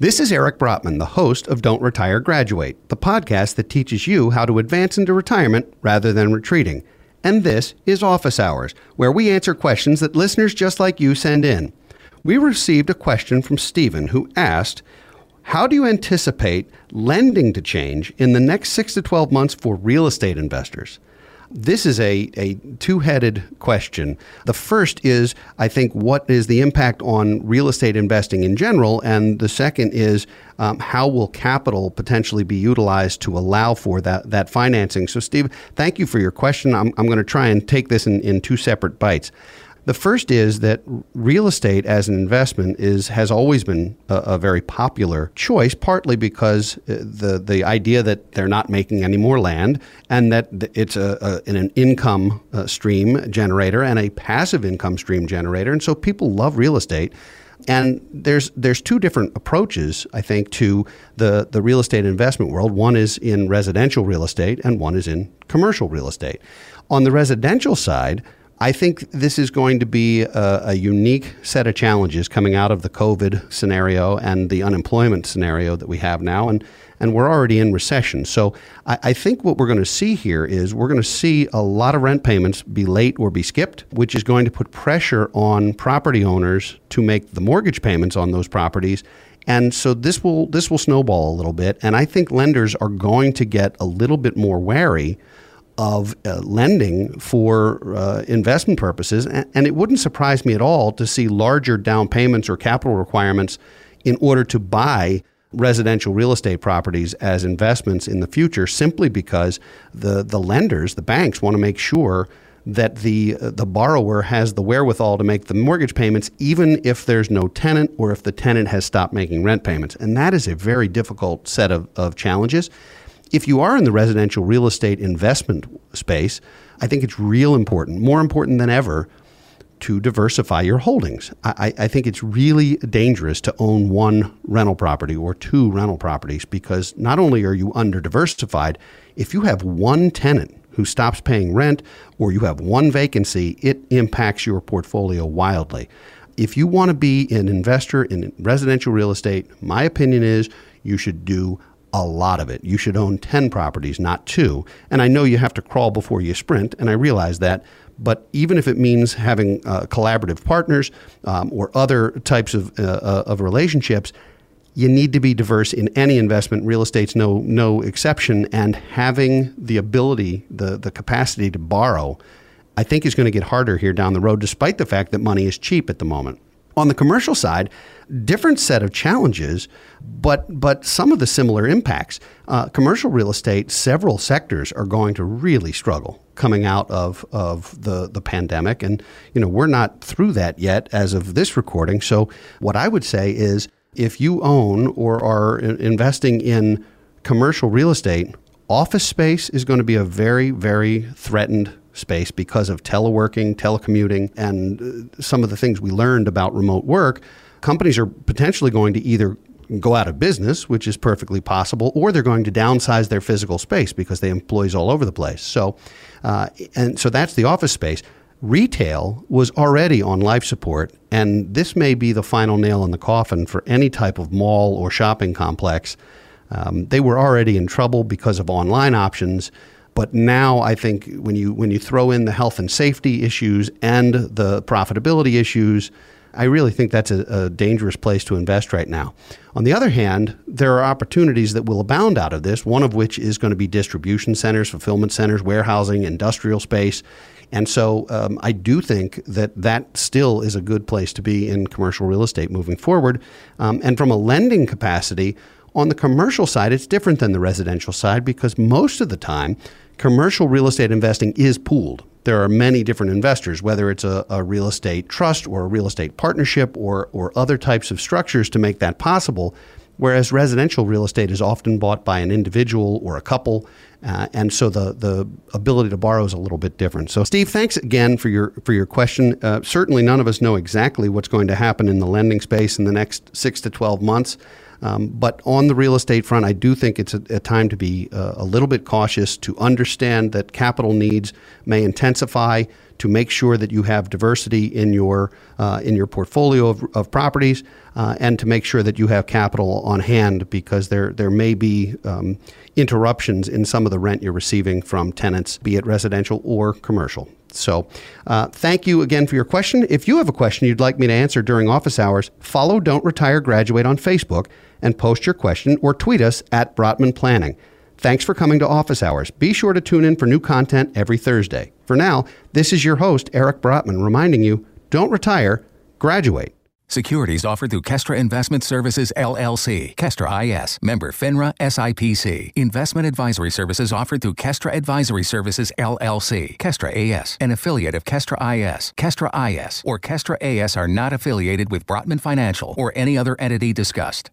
This is Eric Brotman, the host of Don't Retire Graduate, the podcast that teaches you how to advance into retirement rather than retreating. And this is Office Hours, where we answer questions that listeners just like you send in. We received a question from Stephen who asked, How do you anticipate lending to change in the next 6 to 12 months for real estate investors? This is a, a two headed question. The first is, I think, what is the impact on real estate investing in general? And the second is, um, how will capital potentially be utilized to allow for that, that financing? So, Steve, thank you for your question. I'm, I'm going to try and take this in, in two separate bites. The first is that real estate as an investment is has always been a, a, very popular choice, partly because uh, the the idea that they're not making any more land and that it's a, a an income uh, stream generator and a passive income stream generator, and so people love real estate. And there's there's two different approaches, I think, to the, the real estate investment world. One is in residential real estate, and one is in commercial real estate. On the residential side, I think this is going to be a, a, unique set of challenges coming out of the COVID scenario and the unemployment scenario that we have now. And, and we're already in recession. So I, I think what we're going to see here is we're going to see a lot of rent payments be late or be skipped, which is going to put pressure on property owners to make the mortgage payments on those properties. And so this will this will snowball a little bit, and I think lenders are going to get a little bit more wary of uh, lending for uh, investment purposes. And, and, it wouldn't surprise me at all to see larger down payments or capital requirements in order to buy residential real estate properties as investments in the future simply because the, the lenders, the banks, want to make sure that the uh, the borrower has the wherewithal to make the mortgage payments even if there's no tenant or if the tenant has stopped making rent payments. And that is a very difficult set of, of challenges if you are in the residential real estate investment space, I think it's real important, more important than ever, to diversify your holdings. I, I, think it's really dangerous to own one rental property or two rental properties because not only are you under diversified, if you have one tenant who stops paying rent or you have one vacancy, it impacts your portfolio wildly. If you want to be an investor in residential real estate, my opinion is you should do a lot of it. You should own 10 properties, not two. And I know you have to crawl before you sprint, and I realize that. But even if it means having uh, collaborative partners um, or other types of, uh, uh, of relationships, you need to be diverse in any investment. Real estate's no no exception, and having the ability, the the capacity to borrow, I think is going to get harder here down the road, despite the fact that money is cheap at the moment. On the commercial side, different set of challenges, but but some of the similar impacts. Uh, commercial real estate, several sectors are going to really struggle coming out of of the the pandemic, and you know we're not through that yet as of this recording. So what I would say is, if you own or are investing in commercial real estate, office space is going to be a very very threatened space because of teleworking, telecommuting, and uh, some of the things we learned about remote work, companies are potentially going to either go out of business, which is perfectly possible, or they're going to downsize their physical space because they have employees all over the place. So, uh, and so that's the office space. Retail was already on life support, and this may be the final nail in the coffin for any type of mall or shopping complex. Um, they were already in trouble because of online options. But now I think when you when you throw in the health and safety issues and the profitability issues, I really think that's a, a, dangerous place to invest right now. On the other hand, there are opportunities that will abound out of this, one of which is going to be distribution centers, fulfillment centers, warehousing, industrial space. And so um, I do think that that still is a good place to be in commercial real estate moving forward. Um, and from a lending capacity, on the commercial side, it's different than the residential side because most of the time, commercial real estate investing is pooled. There are many different investors, whether it's a, a, real estate trust or a real estate partnership or, or other types of structures to make that possible. whereas residential real estate is often bought by an individual or a couple. Uh, and so the the ability to borrow is a little bit different. So, Steve, thanks again for your for your question. Uh, certainly, none of us know exactly what's going to happen in the lending space in the next six to twelve months. Um, but on the real estate front, I do think it's a, a time to be uh, a little bit cautious to understand that capital needs may intensify. To make sure that you have diversity in your uh, in your portfolio of, of properties, uh, and to make sure that you have capital on hand because there there may be um, interruptions in some of the rent you're receiving from tenants, be it residential or commercial. So, uh, thank you again for your question. If you have a question you'd like me to answer during office hours, follow Don't Retire Graduate on Facebook and post your question or tweet us at Brotman Planning. Thanks for coming to Office Hours. Be sure to tune in for new content every Thursday. For now, this is your host, Eric Brotman, reminding you don't retire, graduate. Securities offered through Kestra Investment Services LLC, Kestra IS, member FINRA SIPC. Investment advisory services offered through Kestra Advisory Services LLC, Kestra AS, an affiliate of Kestra IS. Kestra IS or Kestra AS are not affiliated with Brotman Financial or any other entity discussed.